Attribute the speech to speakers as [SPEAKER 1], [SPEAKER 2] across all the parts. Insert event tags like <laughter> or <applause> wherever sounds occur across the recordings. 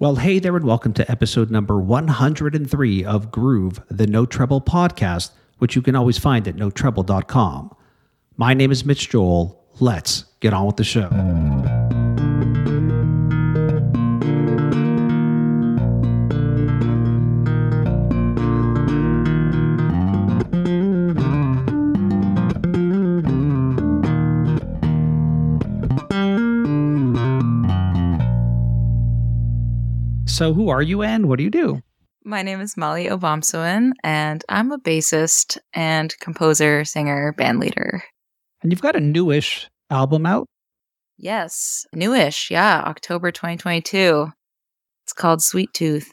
[SPEAKER 1] Well, hey there, and welcome to episode number 103 of Groove, the No Treble podcast, which you can always find at notreble.com. My name is Mitch Joel. Let's get on with the show. So, who are you and what do you do?
[SPEAKER 2] My name is Mali Obomsawin, and I'm a bassist and composer, singer, band leader.
[SPEAKER 1] And you've got a newish album out.
[SPEAKER 2] Yes, newish. Yeah, October 2022. It's called Sweet Tooth.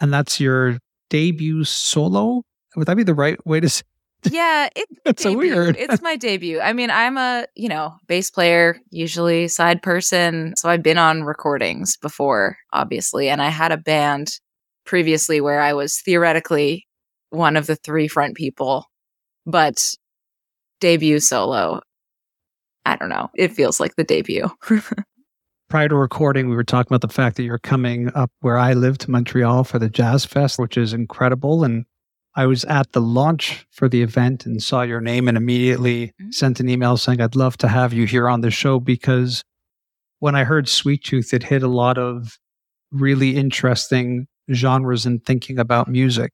[SPEAKER 1] And that's your debut solo? Would that be the right way to say
[SPEAKER 2] yeah, it, <laughs>
[SPEAKER 1] That's so weird.
[SPEAKER 2] it's my debut. I mean, I'm a, you know, bass player, usually side person. So I've been on recordings before, obviously. And I had a band previously where I was theoretically one of the three front people, but debut solo. I don't know. It feels like the debut. <laughs>
[SPEAKER 1] Prior to recording, we were talking about the fact that you're coming up where I live to Montreal for the Jazz Fest, which is incredible. And I was at the launch for the event and saw your name and immediately
[SPEAKER 2] Mhm.
[SPEAKER 1] sent an email saying, I'd love to have you here on the show because when I heard Sweet Tooth, it hit a lot of really interesting genres and thinking about music.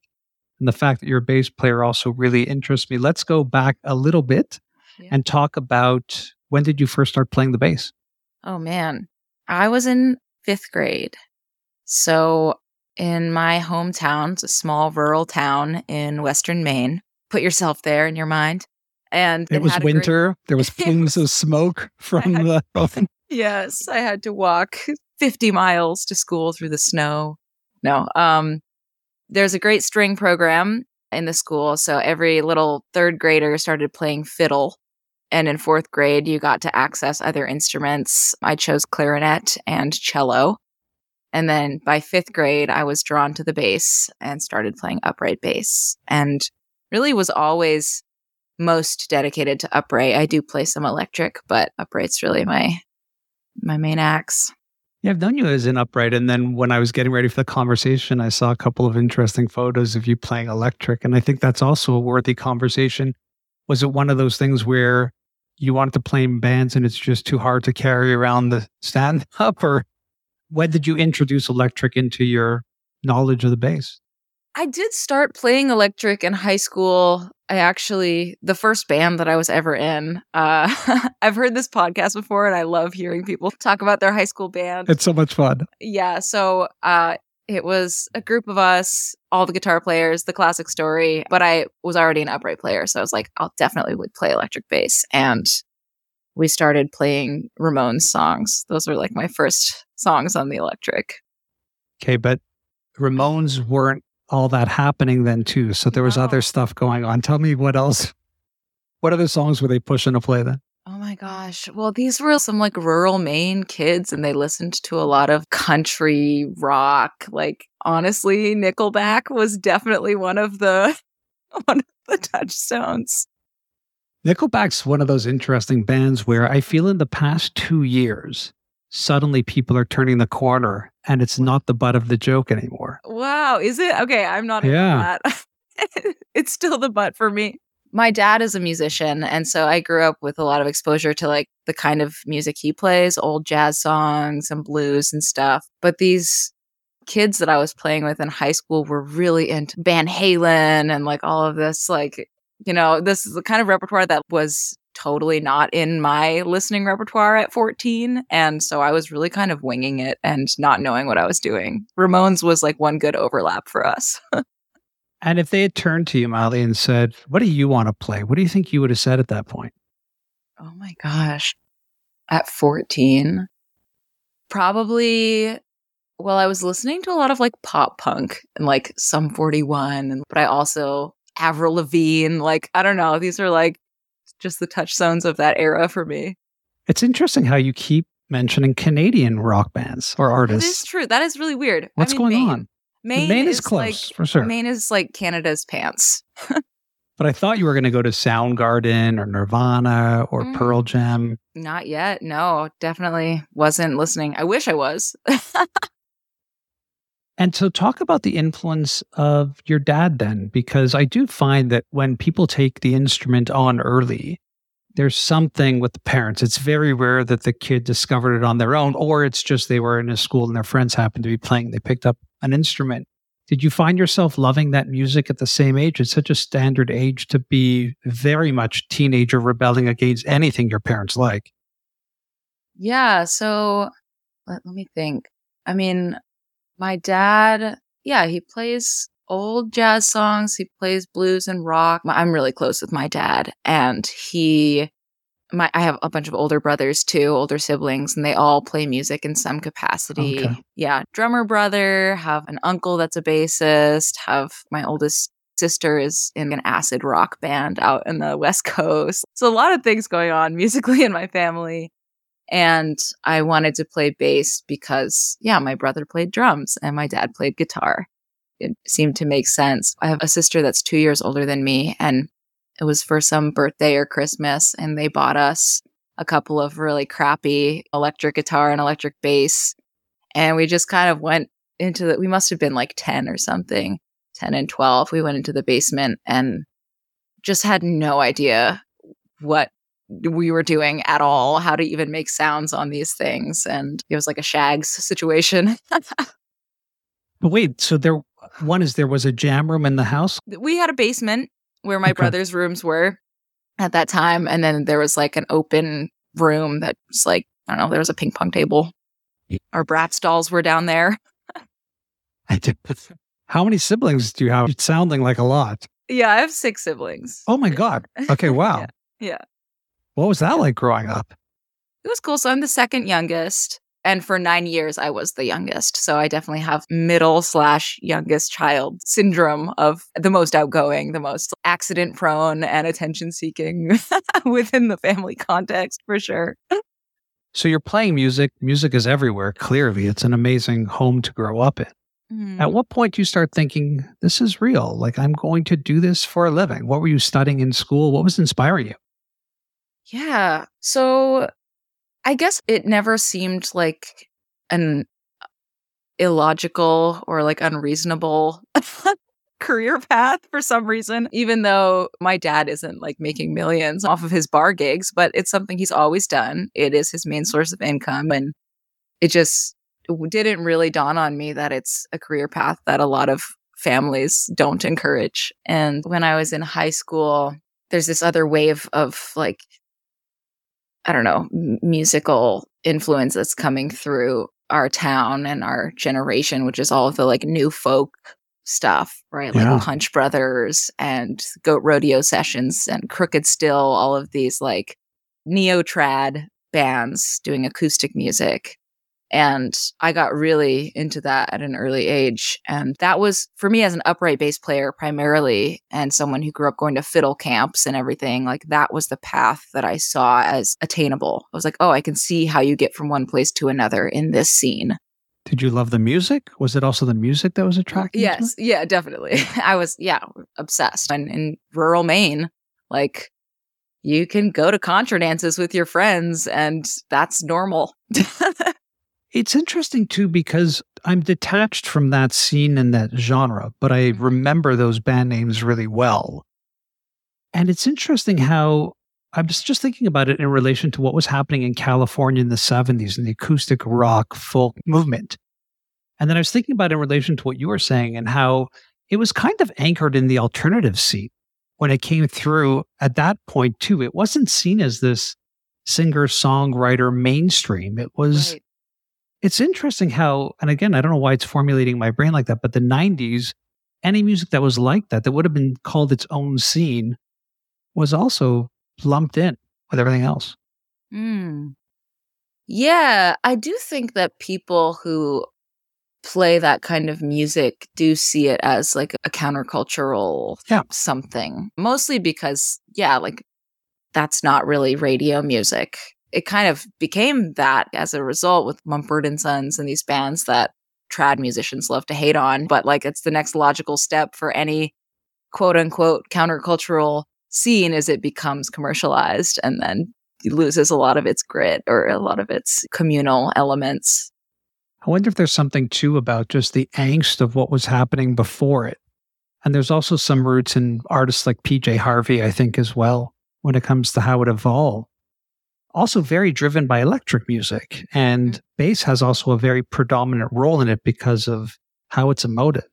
[SPEAKER 1] And the fact that you're a bass player also really interests me. Let's go back a little bit
[SPEAKER 2] Yeah.
[SPEAKER 1] and talk about when did you first start playing the bass?
[SPEAKER 2] Oh man. I was in fifth grade. So in my hometown, it's a small rural town in western Maine. Put yourself there in your mind. And
[SPEAKER 1] It, was
[SPEAKER 2] had a great-
[SPEAKER 1] winter. There was <laughs>
[SPEAKER 2] It
[SPEAKER 1] plumes of smoke <laughs> from
[SPEAKER 2] had-
[SPEAKER 1] the <laughs> oven.
[SPEAKER 2] yes, I had to walk 50 miles to school through the snow. No, um, there's a great string program in the school. So every little third grader started playing fiddle. And in fourth grade, you got to access other instruments. I chose clarinet and cello. And then by fifth grade, I was drawn to the bass and started playing upright bass and really was always most dedicated to upright. I do play some electric, but upright's really my my main axe.
[SPEAKER 1] Yeah, I've known you as an upright. And then when I was getting ready for the conversation, I saw a couple of interesting photos of you playing electric. And I think that's also a worthy conversation. Was it one of those things where you wanted to play in bands and it's just too hard to carry around the stand <laughs> up? Or when did you introduce electric into your knowledge of the bass?
[SPEAKER 2] I did start playing electric in high school. I actually the first band that I was ever in. Uh, <laughs> I've heard this podcast before, and I love hearing people talk about their high school band.
[SPEAKER 1] It's so much fun.
[SPEAKER 2] yeah, so uh, it was a group of us, all the guitar players, the classic story. But I was already an upright player, so I was like, I'll definitely would play electric bass, and we started playing Ramones songs. Those were like my first songs on the electric.
[SPEAKER 1] Okay, but Ramones weren't all that happening then too. So there was
[SPEAKER 2] No.
[SPEAKER 1] other stuff going on. Tell me what else. What other songs were they pushing to play then?
[SPEAKER 2] Oh my gosh. Well, these were some like rural Maine kids and they listened to a lot of country rock. Like honestly, Nickelback was definitely one of the <laughs> one of the touchstones.
[SPEAKER 1] Nickelback's one of those interesting bands where I feel in the past two years, suddenly people are turning the corner and it's not the butt of the joke anymore.
[SPEAKER 2] Wow, is it? Okay, I'm not
[SPEAKER 1] Yeah.
[SPEAKER 2] into that. <laughs> it's still the butt for me. My dad is a musician, and so I grew up with a lot of exposure to like the kind of music he plays, old jazz songs and blues and stuff. But these kids that I was playing with in high school were really into Van Halen and like all of this, like, you know, this is the kind of repertoire that was totally not in my listening repertoire at 14. And so I was really kind of winging it and not knowing what I was doing. Ramones was like one good overlap for us. <laughs>
[SPEAKER 1] And if they had turned to you, Mali, and said, What do you want to play? What do you think you would have said at that point?
[SPEAKER 2] Oh my gosh. At 14, probably, well, I was listening to a lot of like pop punk and like Sum 41, but I also, Avril Lavigne, like, I don't know. These are like just the touchstones of that era for me.
[SPEAKER 1] It's interesting how you keep mentioning Canadian rock bands or
[SPEAKER 2] That
[SPEAKER 1] artists.
[SPEAKER 2] is true. That is really weird. I
[SPEAKER 1] What's
[SPEAKER 2] mean,
[SPEAKER 1] going
[SPEAKER 2] Maine,
[SPEAKER 1] on?
[SPEAKER 2] Maine,
[SPEAKER 1] Maine is,
[SPEAKER 2] is
[SPEAKER 1] close
[SPEAKER 2] like,
[SPEAKER 1] for sure.
[SPEAKER 2] Maine is like Canada's pants. <laughs>
[SPEAKER 1] But I thought you were going to go to Soundgarden or Nirvana or
[SPEAKER 2] Mm.
[SPEAKER 1] Pearl Jam.
[SPEAKER 2] Not yet. No, definitely wasn't listening. I wish I was. <laughs>
[SPEAKER 1] And so, talk about the influence of your dad then, because I do find that when people take the instrument on early, there's something with the parents. It's very rare that the kid discovered it on their own, or it's just they were in a school and their friends happened to be playing. They picked up an instrument. Did you find yourself loving that music at the same age? It's such a standard age to be very much teenager rebelling against anything your parents like.
[SPEAKER 2] Yeah. So let, let me think. I mean, my dad, yeah, he plays old jazz songs. He plays blues and rock. I'm really close with my dad, and he, my, I have a bunch of older brothers too, older siblings, and they all play music in some capacity. Okay. Yeah, drummer brother, have an uncle that's a bassist, have my oldest sister is in an acid rock band out in the West Coast. So a lot of things going on musically in my family. And I wanted to play bass because, yeah, my brother played drums and my dad played guitar it seemed to make sense. I have a sister that's two years older than me, and it was for some birthday or Christmas, and they bought us a couple of really crappy electric guitar and electric bass. And we just kind of went into the, we must have been like 10 or something, 10 and 12. We went into the basement and just had no idea what we were doing at all, how to even make sounds on these things. And it was like a Shaggs situation. <laughs>
[SPEAKER 1] but wait, so there one is there was a jam room in the house?
[SPEAKER 2] We had a basement where my okay. brother's rooms were at that time. And then there was like an open room that was like, I don't know, there was a ping pong table. Our Bratz dolls were down there. <laughs>
[SPEAKER 1] I did. How many siblings do you have? It's sounding like a lot.
[SPEAKER 2] Yeah, I have six siblings.
[SPEAKER 1] Oh my God. Okay, <laughs> wow.
[SPEAKER 2] yeah. yeah.
[SPEAKER 1] What was that like growing up?
[SPEAKER 2] It was cool. So I'm the second youngest. And for nine years, I was the youngest. So I definitely have middle slash youngest child syndrome of the most outgoing, the most accident prone and attention seeking <laughs> within the family context for sure.
[SPEAKER 1] So you're playing music. Music is everywhere. Clearly, it's an amazing home to grow up in. Mm. At what point do you start thinking, this is real? Like, I'm going to do this for a living? What were you studying in school? What was inspiring you?
[SPEAKER 2] Yeah. So I guess it never seemed like an illogical or like unreasonable <laughs> career path for some reason, even though my dad isn't like making millions off of his bar gigs, but it's something he's always done. It is his main source of income. And it just didn't really dawn on me that it's a career path that a lot of families don't encourage. And when I was in high school, there's this other wave of like I don't know, musical influence that's coming through our town and our generation, which is all of the like new folk stuff, right? Like yeah. Punch Brothers and Goat Rodeo Sessions and Crooked Still, all of these like neo trad bands doing acoustic music. And I got really into that at an early age. And that was for me as an upright bass player primarily, and someone who grew up going to fiddle camps and everything, like that was the path that I saw as attainable. I was like, oh, I can see how you get from one place to another in this scene.
[SPEAKER 1] Did you love the music? Was it also the music that was attractive?
[SPEAKER 2] Yes. Yeah, definitely. <laughs> I was, yeah, obsessed. And in rural Maine, like you can go to contra dances with your friends and that's normal. <laughs>
[SPEAKER 1] It's interesting too because I'm detached from that scene and that genre, but I mm-hmm. remember those band names really well. And it's interesting how I was just thinking about it in relation to what was happening in California in the 70s and the acoustic rock folk movement. And then I was thinking about it in relation to what you were saying and how it was kind of anchored in the alternative scene when it came through at that point too. It wasn't seen as this singer songwriter mainstream. It was right it's interesting how, and again, I don't know why it's formulating my brain like that, but the 90s, any music that was like that, that would have been called its own scene, was also lumped in with everything else.
[SPEAKER 2] Mm. Yeah, I do think that people who play that kind of music do see it as like a countercultural
[SPEAKER 1] yeah.
[SPEAKER 2] something. Mostly because, yeah, like that's not really radio music it kind of became that as a result with Mumford and Sons and these bands that trad musicians love to hate on. But like it's the next logical step for any quote unquote countercultural scene as it becomes commercialized and then loses a lot of its grit or a lot of its communal elements.
[SPEAKER 1] I wonder if there's something too about just the angst of what was happening before it. And there's also some roots in artists like PJ Harvey, I think, as well, when it comes to how it evolved. Also, very driven by electric music. And mm-hmm. bass has also a very predominant role in it because of how it's emoted.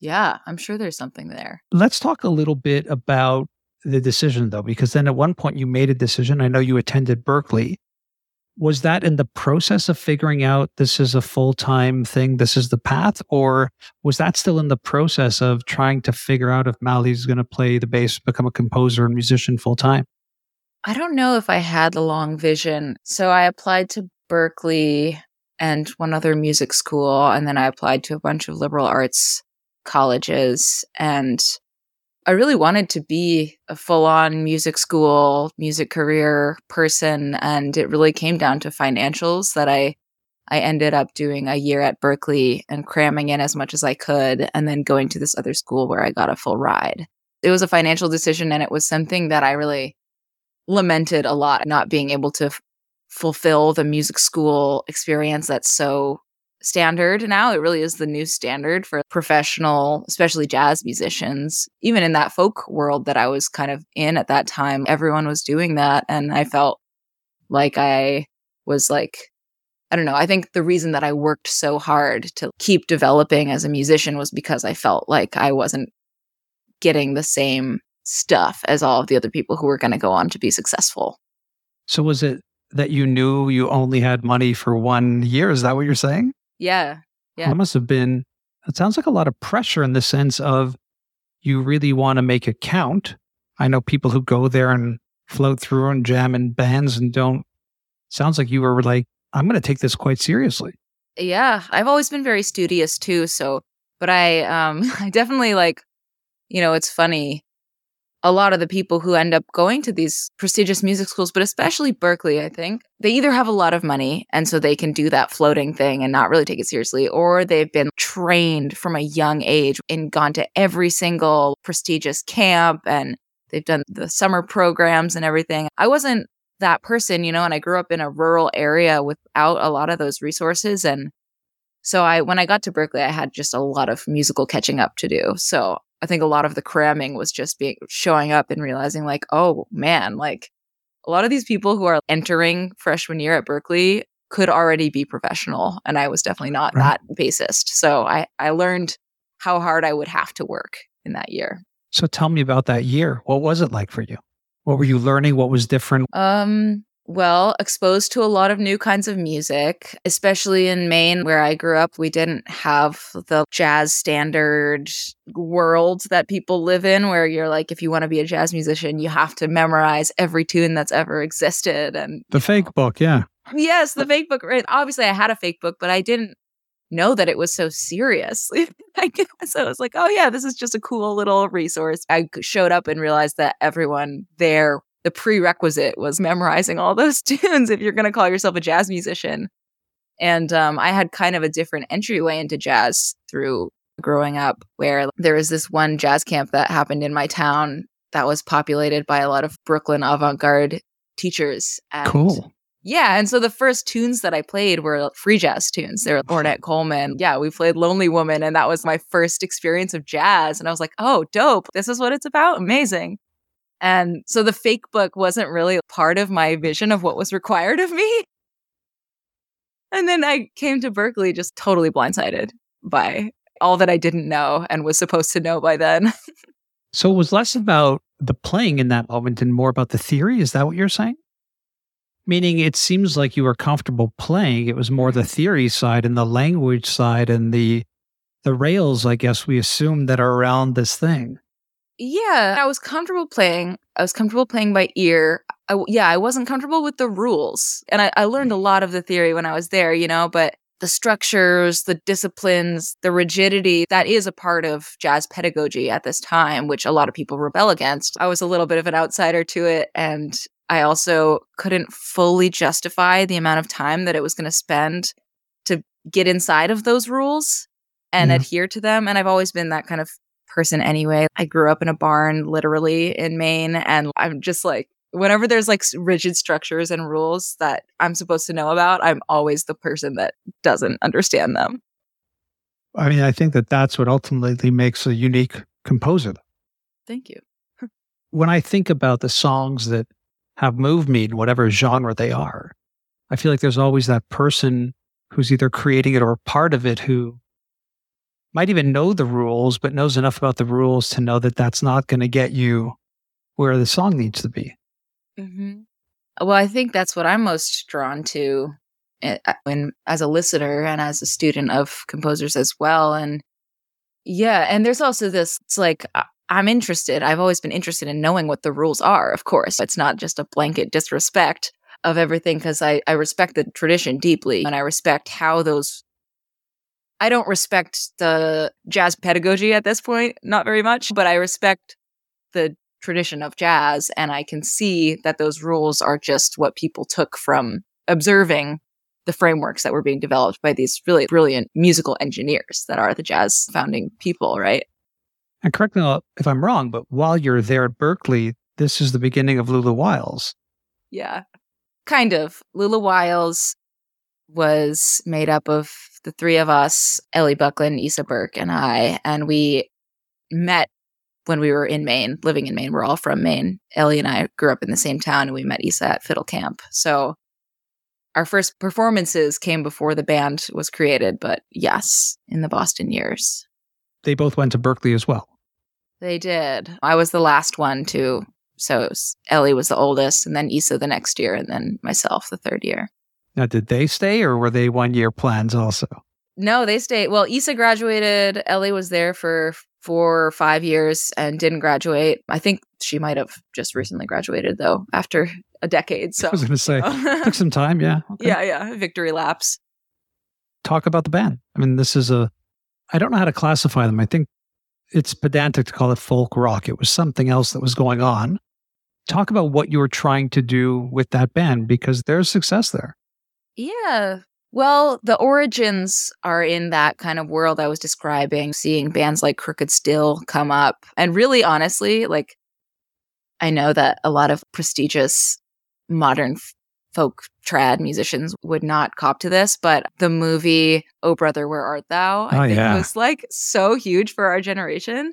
[SPEAKER 2] Yeah, I'm sure there's something there.
[SPEAKER 1] Let's talk a little bit about the decision, though, because then at one point you made a decision. I know you attended Berklee. Was that in the process of figuring out this is a full time thing, this is the path? Or was that still in the process of trying to figure out if Mali's going to play the bass, become a composer and musician full time?
[SPEAKER 2] I don't know if I had the long vision. So I applied to Berklee and one other music school, and then I applied to a bunch of liberal arts colleges. And I really wanted to be a full on music school, music career person. And it really came down to financials that I, I ended up doing a year at Berklee and cramming in as much as I could and then going to this other school where I got a full ride. It was a financial decision and it was something that I really lamented a lot, not being able to f- fulfill the music school experience that's so standard now. It really is the new standard for professional, especially jazz musicians. Even in that folk world that I was kind of in at that time, everyone was doing that. And I felt like I was like, I don't know. I think the reason that I worked so hard to keep developing as a musician was because I felt like I wasn't getting the same stuff as all of the other people who were going to go on to be successful.
[SPEAKER 1] So, was it that you knew you only had money for one year? Is that what you're saying?
[SPEAKER 2] Yeah. Yeah.
[SPEAKER 1] That must have been, it sounds like a lot of pressure in the sense of you really want to make it count. I know people who go there and float through and jam in bands and don't. Sounds like you were like, I'm going to take this quite seriously.
[SPEAKER 2] Yeah. I've always been very studious too. So, but I, um, <laughs> I definitely like, you know, it's funny a lot of the people who end up going to these prestigious music schools, but especially Berklee, I think, they either have a lot of money and so they can do that floating thing and not really take it seriously, or they've been trained from a young age and gone to every single prestigious camp and they've done the summer programs and everything. I wasn't that person, you know, and I grew up in a rural area without a lot of those resources. And so I, when I got to Berklee I had just a lot of musical catching up to do. So I think a lot of the cramming was just being showing up and realizing like, oh man, like a lot of these people who are entering freshman year at Berklee could already be professional. And I was definitely not right. that bassist. So I, I learned how hard I would have to work in that year.
[SPEAKER 1] So tell me about that year. What was it like for you? What were you learning? What was different?
[SPEAKER 2] Um, well, exposed to a lot of new kinds of music, especially in Maine, where I grew up. We didn't have the jazz standard world that people live in, where you're like, if you want to be a jazz musician, you have to memorize every tune that's ever existed. And
[SPEAKER 1] the fake book, yeah.
[SPEAKER 2] Yes, the fake book. Right. Obviously, I had a fake book, but I didn't know that it was so serious. <laughs> I so I was like, oh, yeah, this is just a cool little resource. I showed up and realized that everyone there the prerequisite was memorizing all those <laughs> tunes if you're going to call yourself a jazz musician. And um, I had kind of a different entryway into jazz through growing up, where there was this one jazz camp that happened in my town that was populated by a lot of Brooklyn avant garde teachers.
[SPEAKER 1] And cool.
[SPEAKER 2] Yeah. And so the first tunes that I played were free jazz tunes. They were Ornette Coleman. Yeah. We played Lonely Woman. And that was my first experience of jazz. And I was like, oh, dope. This is what it's about. Amazing. And so the fake book wasn't really part of my vision of what was required of me. And then I came to Berklee just totally blindsided by all that I didn't know and was supposed to know by then. <laughs>
[SPEAKER 1] so it was less about the playing in that moment and more about the theory. Is that what you're saying? Meaning it seems like you were comfortable playing. It was more the mm-hmm. theory side and the language side and the the rails, I guess we assume that are around this thing.
[SPEAKER 2] Yeah, I was comfortable playing. I was comfortable playing by ear. I, yeah, I wasn't comfortable with the rules. And I, I learned a mm. lot of the theory when I was there, you know, but the structures, the disciplines, the rigidity, that is a part of jazz pedagogy at this time, which a lot of people rebel against. I was a little bit of an outsider to it. And I also couldn't fully justify the amount of time that it was going to spend to get inside of those rules and yeah. adhere to them. And I've always been that kind of person anyway. I grew up in a barn literally in Maine and I'm just like whenever there's like rigid structures and rules that I'm supposed to know about, I'm always the person that doesn't understand them.
[SPEAKER 1] I mean, I think that that's what ultimately makes a unique composer.
[SPEAKER 2] Thank you. <laughs>
[SPEAKER 1] when I think about the songs that have moved me in whatever genre they are, I feel like there's always that person who's either creating it or part of it who might even know the rules, but knows enough about the rules to know that that's not going to get you where the song needs to be.
[SPEAKER 2] Mm-hmm. Well, I think that's what I'm most drawn to eh, when, as a listener and as a student of composers as well. And yeah, and there's also this, it's like, I'm interested. I've always been interested in knowing what the rules are, of course. It's not just a blanket disrespect of everything because I, I respect the tradition deeply and I respect how those. I don't respect the jazz pedagogy at this point, not very much, but I respect the tradition of jazz and I can see that those rules are just what people took from observing the frameworks that were being developed by these really brilliant musical engineers that are the jazz founding people, right?
[SPEAKER 1] And correct me if I'm wrong, but while you're there at Berklee, this is the beginning of Lula Wiles.
[SPEAKER 2] Yeah, kind of. Lula Wiles was made up of the three of us, Ellie Buckland, Isa Burke, and I, and we met when we were in Maine, living in Maine. We're all from Maine. Ellie and I grew up in the same town, and we met Isa at Fiddle Camp. So our first performances came before the band was created, but yes, in the Boston years.
[SPEAKER 1] They both went to Berklee as well.
[SPEAKER 2] They did. I was the last one to. So was, Ellie was the oldest, and then Isa the next year, and then myself the third year.
[SPEAKER 1] Now, did they stay, or were they one year plans also?
[SPEAKER 2] No, they stayed. Well, Isa graduated. Ellie was there for four or five years and didn't graduate. I think she might have just recently graduated though, after a decade. So <laughs>
[SPEAKER 1] I was going to say, took some time. Yeah. <laughs>
[SPEAKER 2] Okay. Yeah. Yeah. Victory laps.
[SPEAKER 1] Talk about the band. I mean, this is a, I don't know how to classify them. I think it's pedantic to call it folk rock. It was something else that was going on. Talk about what you were trying to do with that band because there's success there.
[SPEAKER 2] Yeah. Well, the origins are in that kind of world I was describing, seeing bands like Crooked Still come up. And really, honestly, like, I know that a lot of prestigious modern folk trad musicians would not cop to this, but the movie Oh Brother Where Art Thou I oh, think yeah. was like so huge for our generation.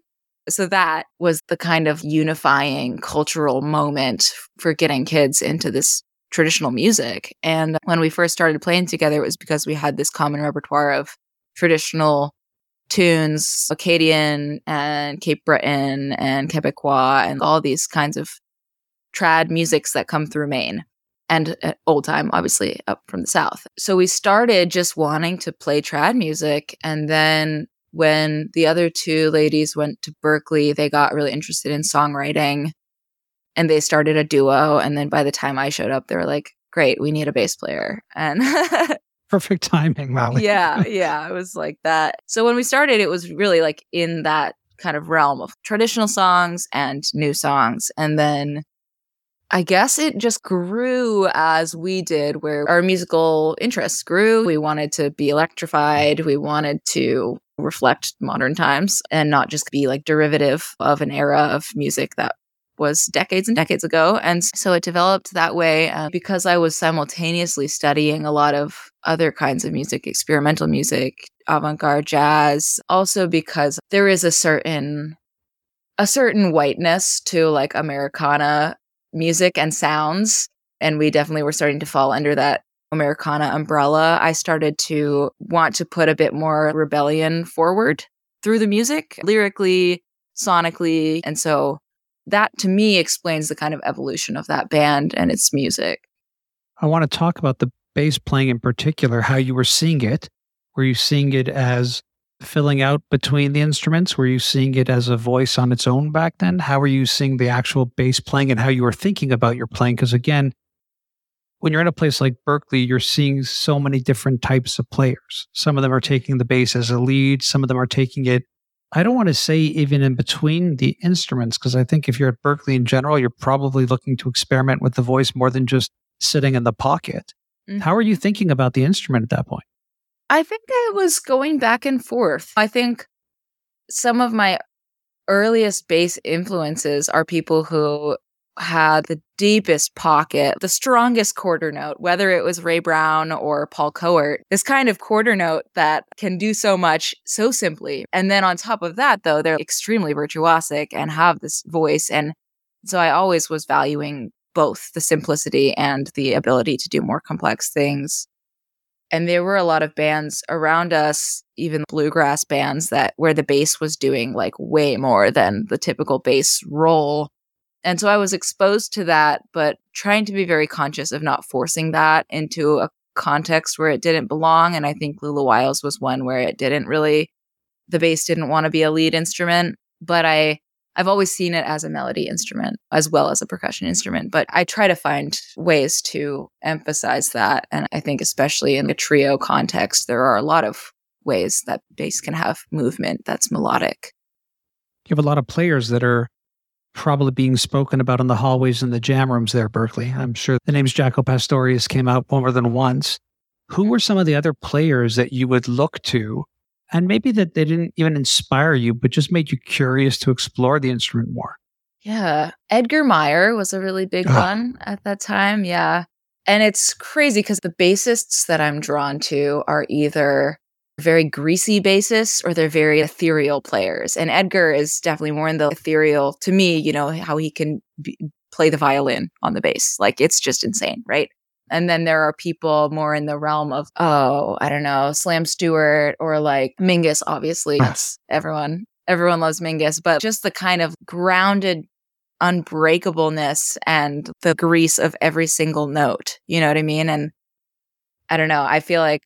[SPEAKER 2] So that was the kind of unifying cultural moment for getting kids into this traditional music. And when we first started playing together, it was because we had this common repertoire of traditional tunes, Acadian and Cape Breton and Quebecois and all these kinds of trad musics that come through Maine and uh, old time, obviously, up from the South. So we started just wanting to play trad music. And then when the other two ladies went to Berklee, they got really interested in songwriting and they started a duo. And then by the time I showed up, they were like, great, we need a bass player. And <laughs>
[SPEAKER 1] perfect timing, Mali.
[SPEAKER 2] yeah, <laughs> yeah, it was like that. So when we started, it was really like in that kind of realm of traditional songs and new songs. And then I guess it just grew as we did, where our musical interests grew. We wanted to be electrified. We wanted to reflect modern times and not just be like derivative of an era of music that was decades and decades ago. And so it developed that way uh, because I was simultaneously studying a lot of other kinds of music, experimental music, avant garde jazz, also because there is a certain a certain whiteness to like Americana music and sounds. And we definitely were starting to fall under that Americana umbrella. I started to want to put a bit more rebellion forward through the music, lyrically, sonically. And so that to me explains the kind of evolution of that band and its music.
[SPEAKER 1] I want to talk about the bass playing in particular, how you were seeing it. Were you seeing it as filling out between the instruments? Were you seeing it as a voice on its own back then? How were you seeing the actual bass playing and how you were thinking about your playing? Because again, when you're in a place like Berklee, you're seeing so many different types of players. Some of them are taking the bass as a lead, some of them are taking it. I don't want to say even in between the instruments, because I think if you're at Berklee in general, you're probably looking to experiment with the voice more than just sitting in the pocket. Mm-hmm. How are you thinking about the instrument at that point?
[SPEAKER 2] I think I was going back and forth. I think some of my earliest bass influences are people who had the deepest pocket, the strongest quarter note, whether it was Ray Brown or Paul Kowert, this kind of quarter note that can do so much so simply. And then on top of that, though, they're extremely virtuosic and have this voice. And so I always was valuing both the simplicity and the ability to do more complex things. And there were a lot of bands around us, even bluegrass bands that where the bass was doing like way more than the typical bass role. And so I was exposed to that, but trying to be very conscious of not forcing that into a context where it didn't belong. And I think Lula Wiles was one where it didn't really, the bass didn't want to be a lead instrument. But I, I've always seen it as a melody instrument as well as a percussion instrument, but I try to find ways to emphasize that. And I think, especially in the trio context, there are a lot of ways that bass can have movement that's melodic.
[SPEAKER 1] You have a lot of players that are probably being spoken about in the hallways and the jam rooms there, Berklee. I'm sure the names Jaco Pastorius came out more than once. Who were some of the other players that you would look to and maybe that they didn't even inspire you, but just made you curious to explore the instrument more.
[SPEAKER 2] Yeah. Edgar Meyer was a really big ah. one at that time. Yeah. And it's crazy because the bassists that I'm drawn to are either very greasy bassists or they're very ethereal players. And Edgar is definitely more in the ethereal to me, you know, how he can be, play the violin on the bass. Like it's just insane, right? And then there are people more in the realm of, oh, I don't know, Slam Stewart or like Mingus, obviously. Yes. Everyone, everyone loves Mingus, but just the kind of grounded unbreakableness and the grease of every single note. You know what I mean? And I don't know. I feel like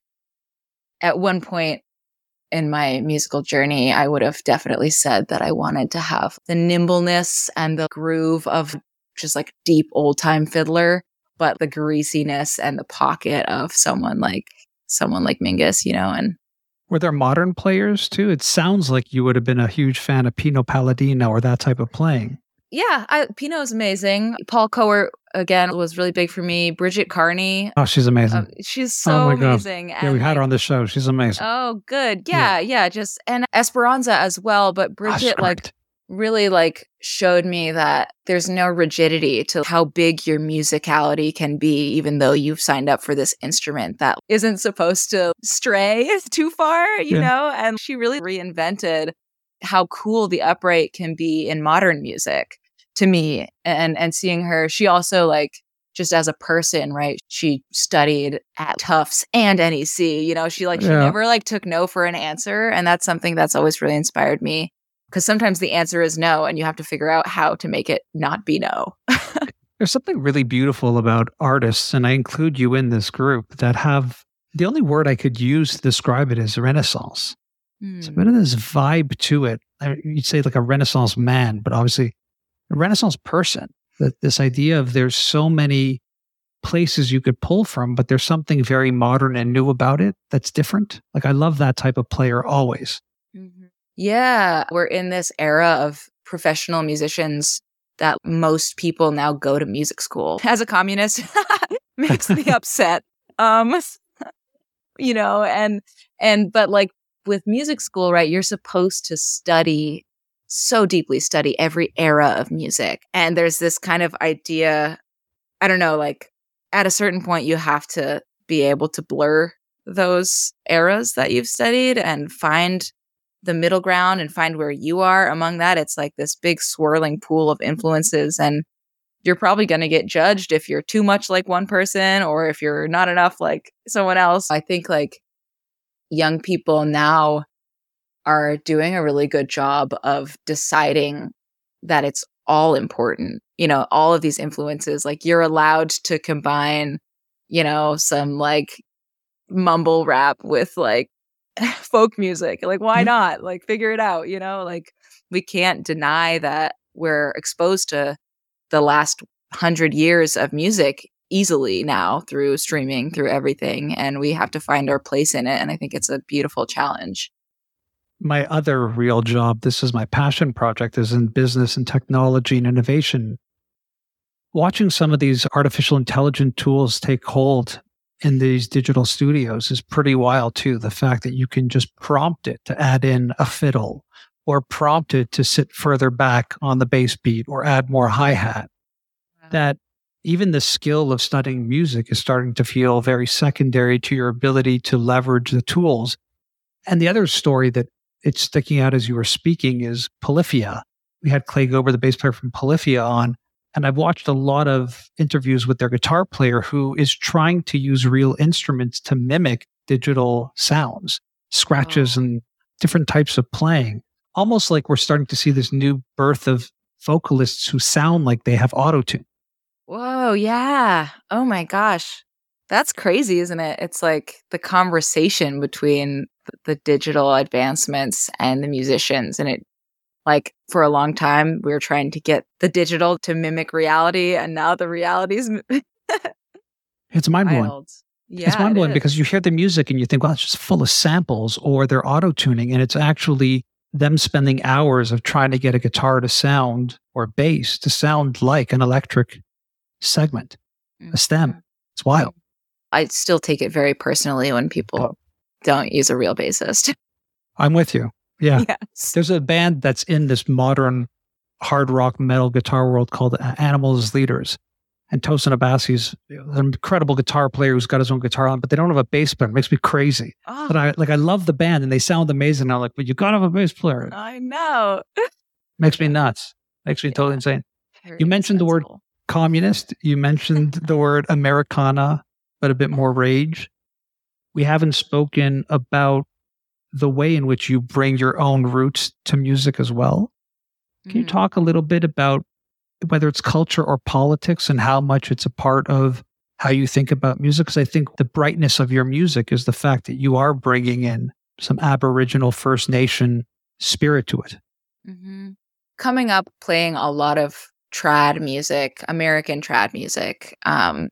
[SPEAKER 2] at one point in my musical journey, I would have definitely said that I wanted to have the nimbleness and the groove of just like deep old time fiddler but the greasiness and the pocket of someone like someone like Mingus, you know, and
[SPEAKER 1] were there modern players too? It sounds like you would have been a huge fan of Pino Palladino or that type of playing.
[SPEAKER 2] Yeah, I, Pino is amazing. Paul Kowert again was really big for me. Bridget Kearney.
[SPEAKER 1] Oh, she's amazing. Uh,
[SPEAKER 2] she's so oh amazing.
[SPEAKER 1] God. Yeah, we had her on the show. She's amazing.
[SPEAKER 2] Oh, good. Yeah, yeah, yeah, Just and Esperanza as well. But oh, Bridget, oh, like really like showed me that there's no rigidity to how big your musicality can be even though you've signed up for this instrument that isn't supposed to stray <laughs> too far you yeah. know and she really reinvented how cool the upright can be in modern music to me and and seeing her she also like just as a person, right? She studied at Tufts and NEC. You know, she like she yeah. never like took no for an answer, and that's something that's always really inspired me because sometimes the answer is no and you have to figure out how to make it not be no. <laughs>
[SPEAKER 1] There's something really beautiful about artists, and I include you in this group, that have the only word I could use to describe it is renaissance. Mm. It's a bit of this vibe to it. You'd say like a renaissance man, but obviously renaissance person. That this idea of there's so many places you could pull from, but there's something very modern and new about it that's different. Like I love that type of player always.
[SPEAKER 2] Mm-hmm. Yeah, we're in this era of professional musicians that most people now go to music school. <laughs> As a communist, <laughs> makes me <laughs> upset. Um you know, and and but like with music school, right, you're supposed to study so deeply study every era of music. And there's this kind of idea, I don't know, like at a certain point you have to be able to blur those eras that you've studied and find the middle ground and find where you are among that. It's like this big swirling pool of influences. And you're probably going to get judged if you're too much like one person or if you're not enough like someone else. I think like young people now are doing a really good job of deciding that it's all important. You know, all of these influences, like you're allowed to combine, you know, some like mumble rap with like <laughs> folk music. Like, why mm-hmm. not? Like, figure it out, you know? Like, we can't deny that we're exposed to the last hundred years of music easily now through streaming, through everything. And we have to find our place in it. And I think it's a beautiful challenge.
[SPEAKER 1] My other real job, this is my passion project, is in business and technology and innovation. Watching some of these artificial intelligence tools take hold in these digital studios is pretty wild too. The fact that you can just prompt it to add in a fiddle or prompt it to sit further back on the bass beat or add more hi hat. that even the skill of studying music is starting to feel very secondary to your ability to leverage the tools. And the other story that it's sticking out as you were speaking is Polyphia. We had Clay Gober, the bass player from Polyphia, on, and I've watched a lot of interviews with their guitar player who is trying to use real instruments to mimic digital sounds, scratches, oh. and different types of playing. Almost like we're starting to see this new birth of vocalists who sound like they have auto tune.
[SPEAKER 2] Whoa, yeah. Oh my gosh. That's crazy, isn't it? It's like the conversation between the digital advancements and the musicians. And it, like, for a long time, we were trying to get the digital to mimic reality. And now the reality's. <laughs>
[SPEAKER 1] it's mind blowing. Yeah, it's mind blowing it because you hear the music and you think, well, it's just full of samples or they're auto tuning. And it's actually them spending hours of trying to get a guitar to sound or bass to sound like an electric segment, mm-hmm. a stem. It's wild.
[SPEAKER 2] I still take it very personally when people oh. Don't use a real bassist. <laughs>
[SPEAKER 1] I'm with you. Yeah. Yes. There's a band that's in this modern hard rock metal guitar world called Animals Leaders. And Tosin Abasi's an incredible guitar player who's got his own guitar on, but they don't have a bass player. It makes me crazy. Oh. But I like I love the band and they sound amazing. I'm like, but you gotta have a bass player.
[SPEAKER 2] I know. <laughs>
[SPEAKER 1] makes me nuts. Makes me yeah. totally insane. Very you mentioned the word communist. You mentioned <laughs> the word Americana, but a bit more rage. We haven't spoken about the way in which you bring your own roots to music as well. Can mm-hmm. you talk a little bit about whether it's culture or politics and how much it's a part of how you think about music? Because I think the brightness of your music is the fact that you are bringing in some Aboriginal First Nation spirit to it.
[SPEAKER 2] Mm-hmm. Coming up, playing a lot of trad music, American trad music. Um,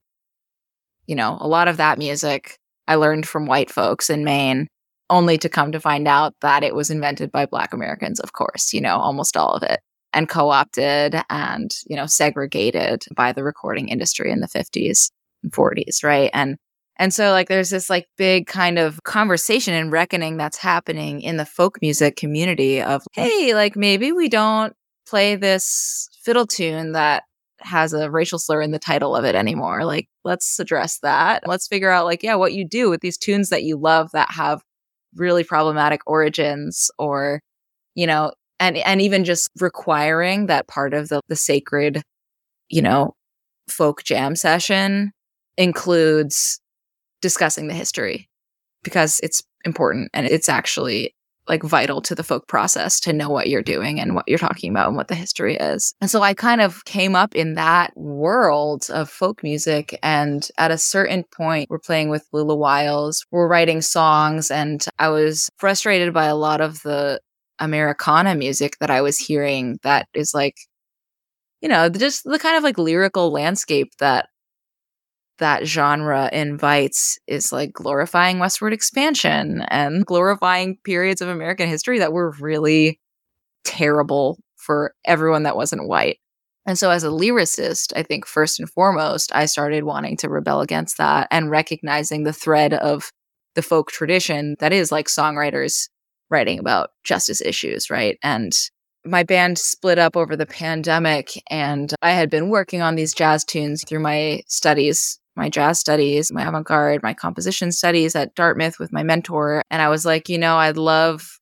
[SPEAKER 2] you know, a lot of that music I learned from white folks in Maine, only to come to find out that it was invented by Black Americans, of course, you know, almost all of it, and co opted and, you know, segregated by the recording industry in the 50s and 40s, right? And and so like there's this like big kind of conversation and reckoning that's happening in the folk music community of hey, like maybe we don't play this fiddle tune that has a racial slur in the title of it anymore. Like, let's address that. Let's figure out, like, yeah, what you do with these tunes that you love that have really problematic origins or, you know, and, and even just requiring that part of the, the sacred, you know, folk jam session includes discussing the history because it's important and it's actually like vital to the folk process to know what you're doing and what you're talking about and what the history is. And so I kind of came up in that world of folk music. And at a certain point, we're playing with Lula Wiles, we're writing songs, and I was frustrated by a lot of the Americana music that I was hearing that is like, you know, just the kind of like lyrical landscape that that genre invites is like glorifying westward expansion and <laughs> glorifying periods of American history that were really terrible for everyone that wasn't white. And so, as a lyricist, I think first and foremost, I started wanting to rebel against that and recognizing the thread of the folk tradition that is like songwriters writing about justice issues, right? And my band split up over the pandemic, and I had been working on these jazz tunes through my studies my jazz studies, my avant garde, my composition studies at Dartmouth with my mentor. And I was like, you know, I'd love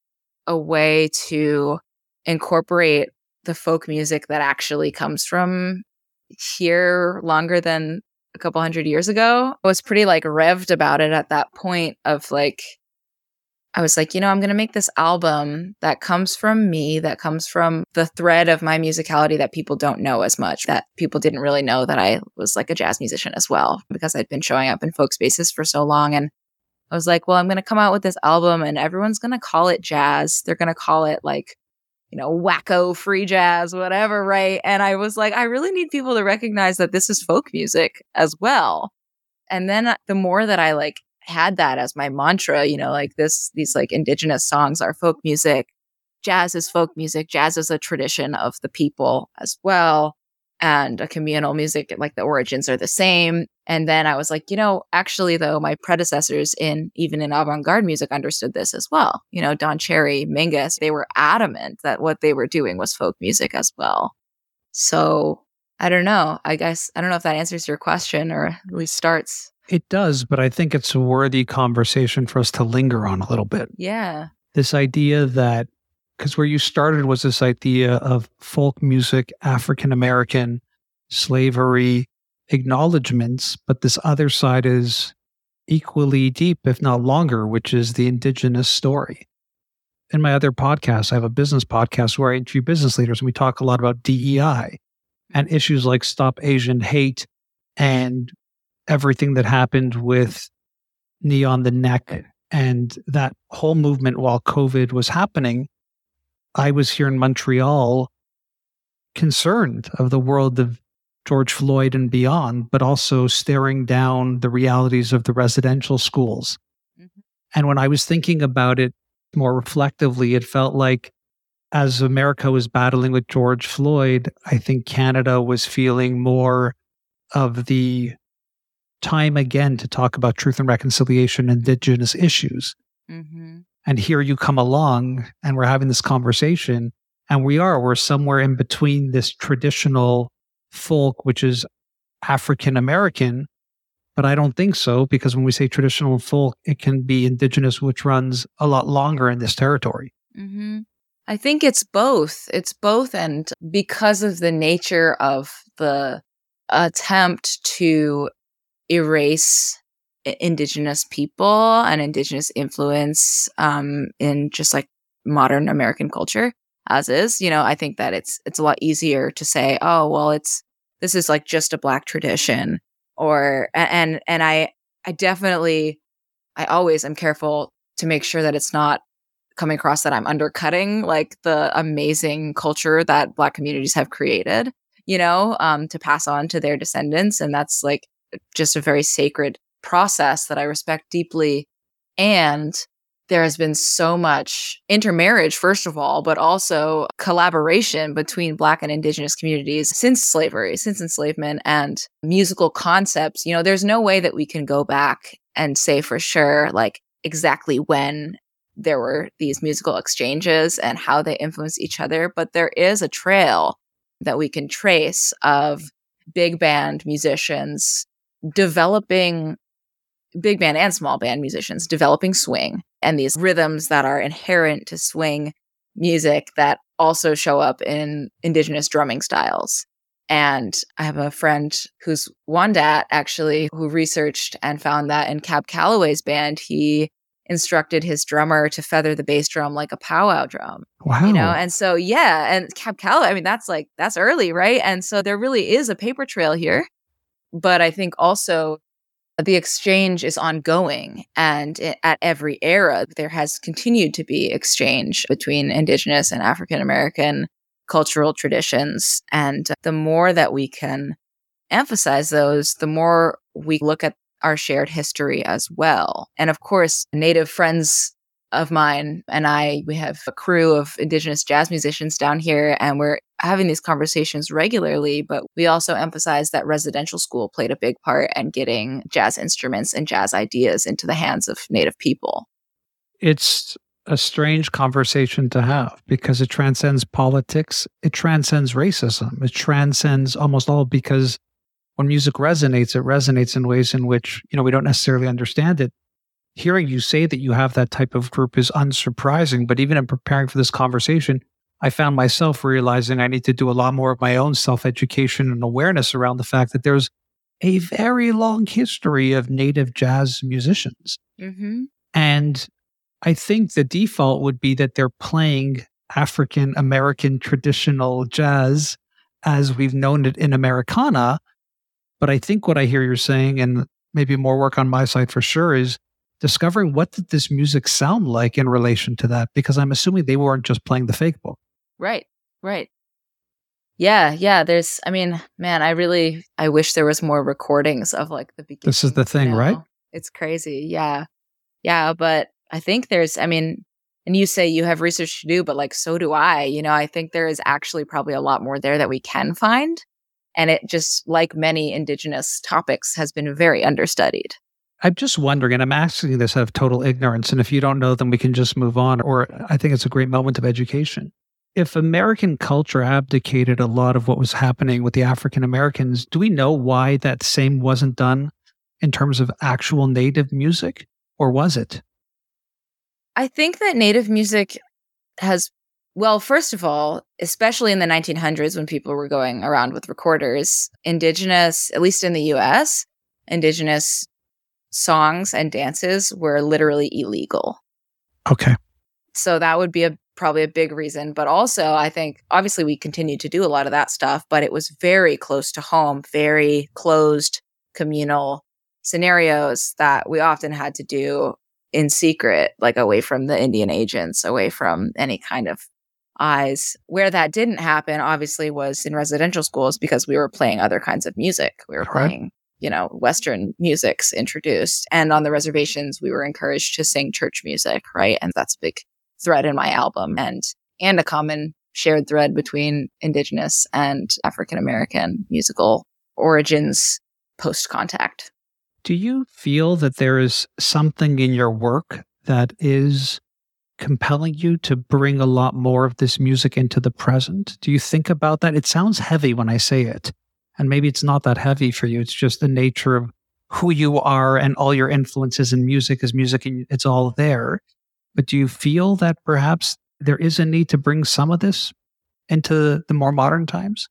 [SPEAKER 2] a way to incorporate the folk music that actually comes from here longer than a couple hundred years ago. I was pretty like revved about it at that point of like, I was like, you know, I'm going to make this album that comes from me, that comes from the thread of my musicality that people don't know as much, that people didn't really know that I was like a jazz musician as well, because I'd been showing up in folk spaces for so long. And I was like, well, I'm going to come out with this album and everyone's going to call it jazz. They're going to call it like, you know, wacko free jazz, whatever, right? And I was like, I really need people to recognize that this is folk music as well. And then uh, the more that I like had that as my mantra, you know, like this, these like indigenous songs are folk music. Jazz is folk music. Jazz is a tradition of the people as well. And a communal music, like the origins are the same. And then I was like, you know, actually, though, my predecessors in even in avant garde music understood this as well. You know, Don Cherry, Mingus, they were adamant that what they were doing was folk music as well. So I don't know. I guess I don't know if that answers your question or at least starts.
[SPEAKER 1] It does, but I think it's a worthy conversation for us to linger on a little bit.
[SPEAKER 2] Yeah.
[SPEAKER 1] This idea that, because where you started was this idea of folk music, African American, slavery, acknowledgments, but this other side is equally deep, if not longer, which is the indigenous story. In my other podcast, I have a business podcast where I interview business leaders and we talk a lot about DEI and issues like Stop Asian Hate and everything that happened with Knee on the Neck and that whole movement while COVID was happening. I was here in Montreal concerned of the world of George Floyd and beyond, but also staring down the realities of the residential schools. Mm-hmm. And when I was thinking about it more reflectively, it felt like as America was battling with George Floyd, I think Canada was feeling more of the time again to talk about truth and reconciliation, Indigenous issues. Mm-hmm. And here you come along and we're having this conversation, and we are, we're somewhere in between this traditional folk, which is African American. But I don't think so because when we say traditional folk, it can be indigenous, which runs a lot longer in this territory.
[SPEAKER 2] Mm-hmm. I think it's both. It's both. And because of the nature of the attempt to erase indigenous people and indigenous influence um, in just like modern American culture, as is. You know, I think that it's it's a lot easier to say, oh, well, it's this is like just a black tradition, or and and I I definitely I always am careful to make sure that it's not coming across that I'm undercutting like the amazing culture that black communities have created, you know, um, to pass on to their descendants, and that's like just a very sacred process that I respect deeply. And there has been so much intermarriage, first of all, but also collaboration between Black and Indigenous communities since slavery, since enslavement, and musical concepts. You know, there's no way that we can go back and say for sure, like, exactly when there were these musical exchanges and how they influenced each other, but there is a trail that we can trace of big band musicians developing big band and small band musicians developing swing and these rhythms that are inherent to swing music that also show up in indigenous drumming styles. And I have a friend who's Wendat actually who researched and found that in Cab Calloway's band, he instructed his drummer to feather the bass drum like a powwow drum.
[SPEAKER 1] Wow.
[SPEAKER 2] You know, and so yeah, and Cab Calloway, I mean, that's like that's early, right? And so there really is a paper trail here. But I think also the exchange is ongoing and at every era there has continued to be exchange between indigenous and african american cultural traditions and the more that we can emphasize those the more we look at our shared history as well. And of course native friends of mine and I, we have a crew of indigenous jazz musicians down here, and we're having these conversations regularly. But we also emphasize that residential school played a big part in getting jazz instruments and jazz ideas into the hands of Native people.
[SPEAKER 1] It's a strange conversation to have because it transcends politics, it transcends racism, it transcends almost all because when music resonates, it resonates in ways in which, you know, we don't necessarily understand it hearing you say that you have that type of group is unsurprising. But even in preparing for this conversation, I found myself realizing I need to do a lot more of my own self education and awareness around the fact that there's a very long history of native jazz musicians. Mm-hmm. And I think the default would be that they're playing African American traditional jazz as we've known it in Americana. But I think what I hear you're saying, and maybe more work on my side for sure, is discovering what did this music sound like in relation to that because i'm assuming they weren't just playing the fake book
[SPEAKER 2] right right yeah yeah there's i mean man i really i wish there was more recordings of like the beginning
[SPEAKER 1] this is the thing right
[SPEAKER 2] it's crazy yeah yeah but i think there's i mean and you say you have research to do but like so do i you know i think there is actually probably a lot more there that we can find and it just like many indigenous topics has been very understudied
[SPEAKER 1] I'm just wondering, and I'm asking this out of total ignorance. And if you don't know, then we can just move on. Or I think it's a great moment of education. If American culture abdicated a lot of what was happening with the African Americans, do we know why that same wasn't done in terms of actual native music, or was it?
[SPEAKER 2] I think that native music has, well, first of all, especially in the 1900s when people were going around with recorders, indigenous, at least in the US, indigenous songs and dances were literally illegal.
[SPEAKER 1] Okay.
[SPEAKER 2] So that would be a probably a big reason. But also, I think obviously we continued to do a lot of that stuff, but it was very close to home, very closed communal scenarios that we often had to do in secret, like away from the Indian agents, away from any kind of eyes. Where that didn't happen, obviously, was in residential schools because we were playing other kinds of music. We were right. playing, you know, Western musics introduced. And on the reservations, we were encouraged to sing church music, right? And that's a big thread in my album and and a common shared thread between indigenous and African American musical origins post contact.
[SPEAKER 1] Do you feel that there is something in your work that is compelling you to bring a lot more of this music into the present? Do you think about that? It sounds heavy when I say it. And maybe it's not that heavy for you. It's just the nature of who you are and all your influences in music is music and it's all there. But do you feel that perhaps there is a need to bring some of this into the more modern times?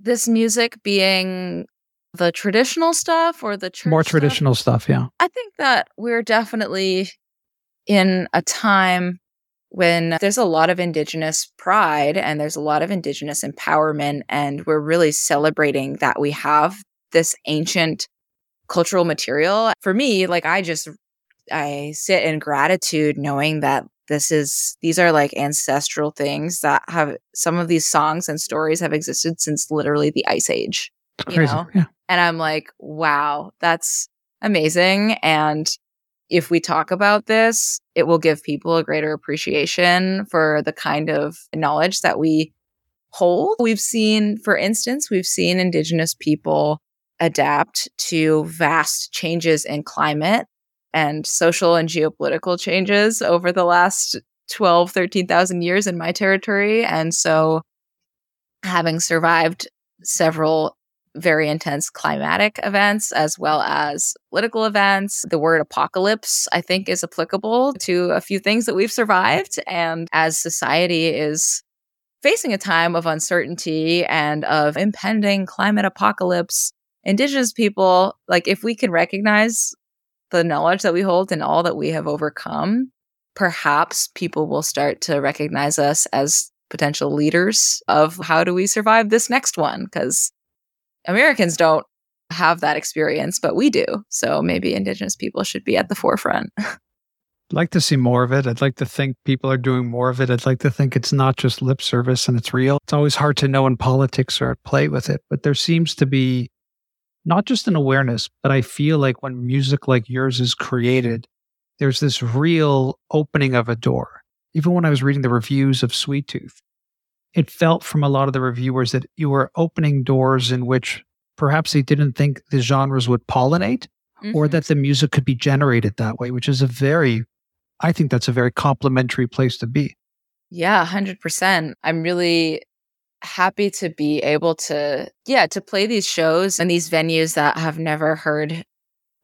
[SPEAKER 2] This music being the traditional stuff or the
[SPEAKER 1] more traditional stuff? stuff, yeah.
[SPEAKER 2] I think that we're definitely in a time when there's a lot of indigenous pride and there's a lot of indigenous empowerment and we're really celebrating that we have this ancient cultural material. For me, like I just I sit in gratitude knowing that this is these are like ancestral things that have some of these songs and stories have existed since literally the ice age you Crazy. know yeah. and i'm like wow that's amazing and if we talk about this it will give people a greater appreciation for the kind of knowledge that we hold we've seen for instance we've seen indigenous people adapt to vast changes in climate and social and geopolitical changes over the last 12, 13,000 years in my territory. And so, having survived several very intense climatic events as well as political events. The word apocalypse, I think, is applicable to a few things that we've survived. And as society is facing a time of uncertainty and of impending climate apocalypse, Indigenous people, like if we can recognize the knowledge that we hold and all that we have overcome, perhaps people will start to recognize us as potential leaders of how do we survive this next one? Because Americans don't have that experience, but we do. So maybe Indigenous people should be at the forefront. <laughs>
[SPEAKER 1] I'd like to see more of it. I'd like to think people are doing more of it. I'd like to think it's not just lip service and it's real. It's always hard to know when politics are at play with it, but there seems to be not just an awareness, but I feel like when music like yours is created, there's this real opening of a door. Even when I was reading the reviews of Sweet Tooth, it felt from a lot of the reviewers that you were opening doors in which perhaps they didn't think the genres would pollinate mm-hmm. or that the music could be generated that way, which is a very, I think that's a very complimentary place to be.
[SPEAKER 2] Yeah, 100%. I'm really happy to be able to, yeah, to play these shows and these venues that have never heard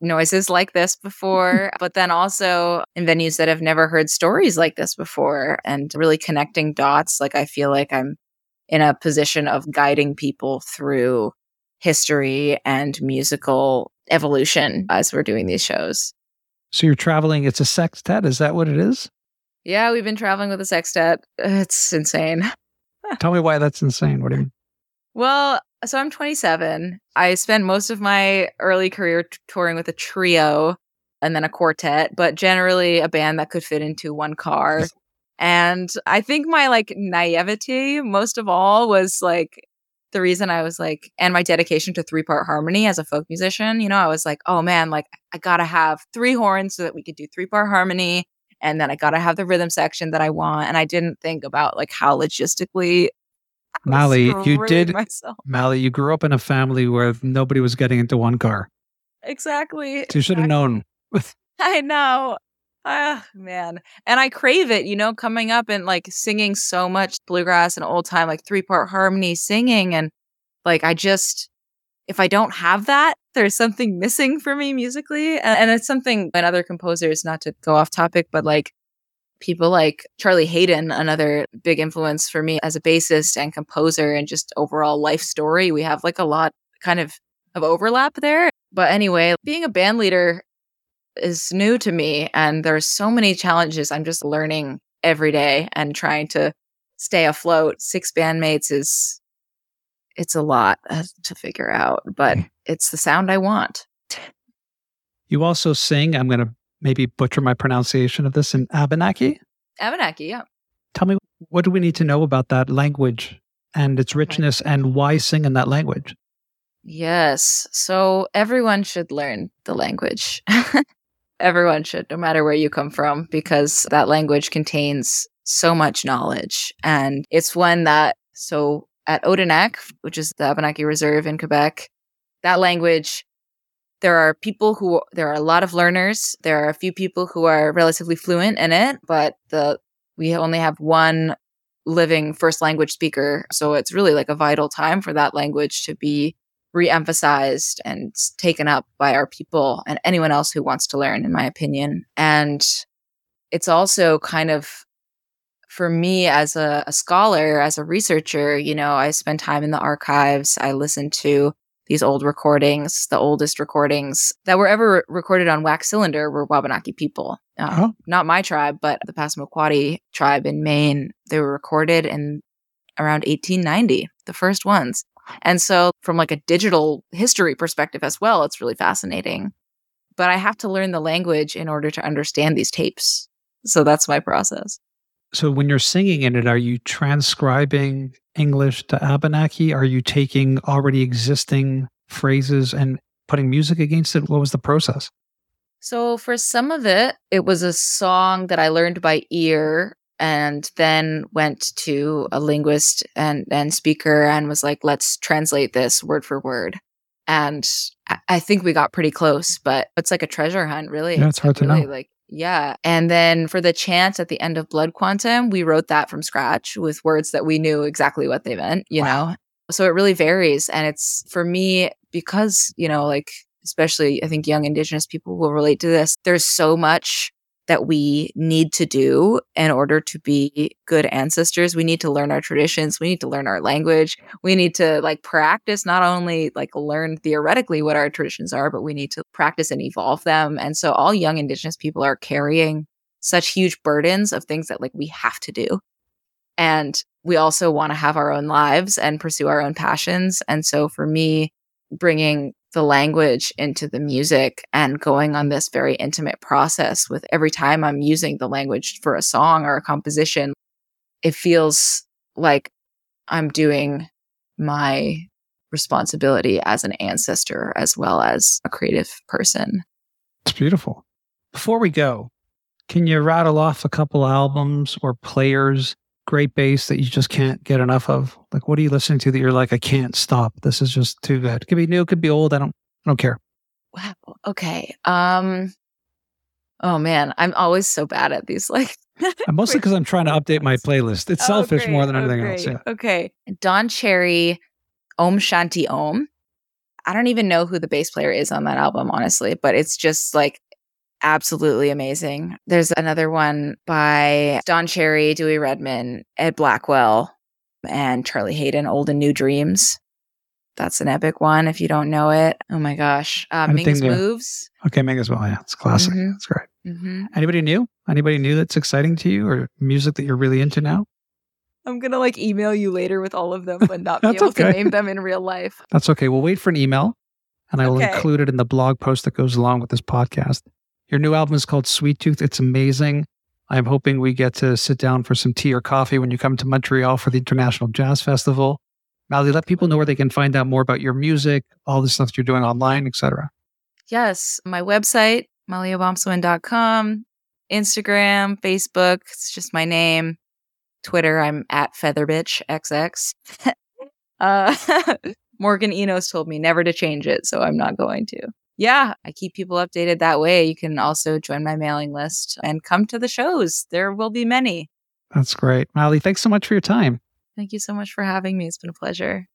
[SPEAKER 2] noises like this <laughs> before, but then also in venues that have never heard stories like this before and really connecting dots. Like I feel like I'm in a position of guiding people through history and musical evolution as we're doing these shows.
[SPEAKER 1] So you're traveling, it's a sextet. Is that what it is?
[SPEAKER 2] Yeah, we've been traveling with a sextet. It's insane. <laughs>
[SPEAKER 1] Tell me why that's insane. What do you mean?
[SPEAKER 2] Well, so I'm 27. I spent most of my early career t- touring with a trio and then a quartet, but generally a band that could fit into one car. and I think my like naivety most of all was like the reason I was like, and my dedication to three part harmony as a folk musician, you know, I was like, oh man, like I gotta have three horns so that we could do three part harmony and then I got to have the rhythm section that I want. And I didn't think about like how logistically.
[SPEAKER 1] Mali, you did. Myself. Mali, you grew up in a family where nobody was getting into one car.
[SPEAKER 2] Exactly.
[SPEAKER 1] So you should have known. <laughs>
[SPEAKER 2] I know. Ah, man. And I crave it, you know, coming up and like singing so much bluegrass and old time, like three part harmony singing. And like, I just, if I don't have that, there's something missing for me musically. And, and it's something and other composers, not to go off topic, but like people like Charlie Haden, another big influence for me as a bassist and composer and just overall life story. We have like a lot kind of of overlap there. But anyway, being a band leader is new to me and there's so many challenges I'm just learning every day and trying to stay afloat. Six bandmates is it's a lot uh, to figure out, but mm. It's the sound I want.
[SPEAKER 1] You also sing, I'm going to maybe butcher my pronunciation of this in Abenaki.
[SPEAKER 2] Abenaki, yeah.
[SPEAKER 1] Tell me, what do we need to know about that language and its richness and why sing in that language?
[SPEAKER 2] Yes. So everyone should learn the language. <laughs> everyone should, no matter where you come from, because that language contains so much knowledge. And it's one that, so at Odanak, which is the Abenaki Reserve in Quebec, that language, there are people who, there are a lot of learners. There are a few people who are relatively fluent in it, but the, we only have one living first language speaker. So it's really like a vital time for that language to be re-emphasized and taken up by our people and anyone else who wants to learn in my opinion and it's also kind of for me as a, a, scholar as a researcher you know i spend time in the archives i listen to these old recordings the oldest recordings that were ever recorded on wax cylinder were wabanaki people uh, uh-huh. not my tribe but the passamaquoddy tribe in maine they were recorded in around 1890 the first ones and so, from like a digital history perspective as well, it's really fascinating. But I have to learn the language in order to understand these tapes. So that's my process.
[SPEAKER 1] So when you're singing in it, are you transcribing English to Abenaki? Are you taking already existing phrases and putting music against it? What was the process?
[SPEAKER 2] So for some of it, it was a song that I learned by ear and then went to a linguist and, and speaker and was like, let's translate this word for word. And I, think we got pretty close, but it's like a treasure hunt, really.
[SPEAKER 1] Yeah, it's hard to
[SPEAKER 2] really
[SPEAKER 1] know.
[SPEAKER 2] Like, yeah. And then for the chant at the end of Blood Quantum, we wrote that from scratch with words that we knew exactly what they meant, you wow. know? So it really varies. And it's for me, because, you know, like, especially I think young Indigenous people will relate to this, there's so much that we need to do in order to be good ancestors. We need to learn our traditions. We need to learn our language. We need to like practice, not only like learn theoretically what our traditions are, but we need to practice and evolve them. And so all young Indigenous people are carrying such huge burdens of things that like we have to do. And we also want to have our own lives and pursue our own passions. And so for me, bringing the language into the music and going on this very intimate process with every time I'm using the language for a song or a composition, it feels like I'm doing my responsibility as an ancestor as well as a creative person.
[SPEAKER 1] It's beautiful. Before we go, can you rattle off a couple albums or players great bass that you just can't get enough of? Like, what are you listening to that you're like, I can't stop. This is just too good. It could be new, it could be old. I don't, I don't care.
[SPEAKER 2] Wow. Okay. Um. Oh man, I'm always so bad at these. Like, <laughs>
[SPEAKER 1] mostly because I'm trying to update my <laughs> playlist. It's oh, selfish more than anything
[SPEAKER 2] okay.
[SPEAKER 1] else. Yeah.
[SPEAKER 2] Okay. Don Cherry, Om Shanti Om. I don't even know who the bass player is on that album, honestly, but it's just like absolutely amazing. There's another one by Don Cherry, Dewey Redman, Ed Blackwell, and Charlie Haden, Old and New Dreams. That's an epic one if you don't know it. Oh my gosh. Uh, Mingus Moves.
[SPEAKER 1] Okay, Mingus well, yeah. It's classic. Mm-hmm. That's great. Mm-hmm. Anybody new? Anybody new that's exciting to you or music that you're really into now?
[SPEAKER 2] I'm gonna like email you later with all of them, but <laughs> not be able okay. to name them in real life.
[SPEAKER 1] That's okay. We'll wait for an email and I will okay. include it in the blog post that goes along with this podcast. Your new album is called Sweet Tooth. It's amazing. I'm hoping we get to sit down for some tea or coffee when you come to Montreal for the International Jazz Festival. Mallory, let people know where they can find out more about your music, all the stuff you're doing online, etc.
[SPEAKER 2] Yes, my website, maliobomsawin.com, Instagram, Facebook, it's just my name. Twitter, I'm at featherbitchxx. <laughs> uh, <laughs> Morgan Enos told me never to change it, so I'm not going to. Yeah, I keep people updated that way. You can also join my mailing list and come to the shows. There will be many.
[SPEAKER 1] That's great. Mali, thanks so much for your time.
[SPEAKER 2] Thank you so much for having me. It's been a pleasure.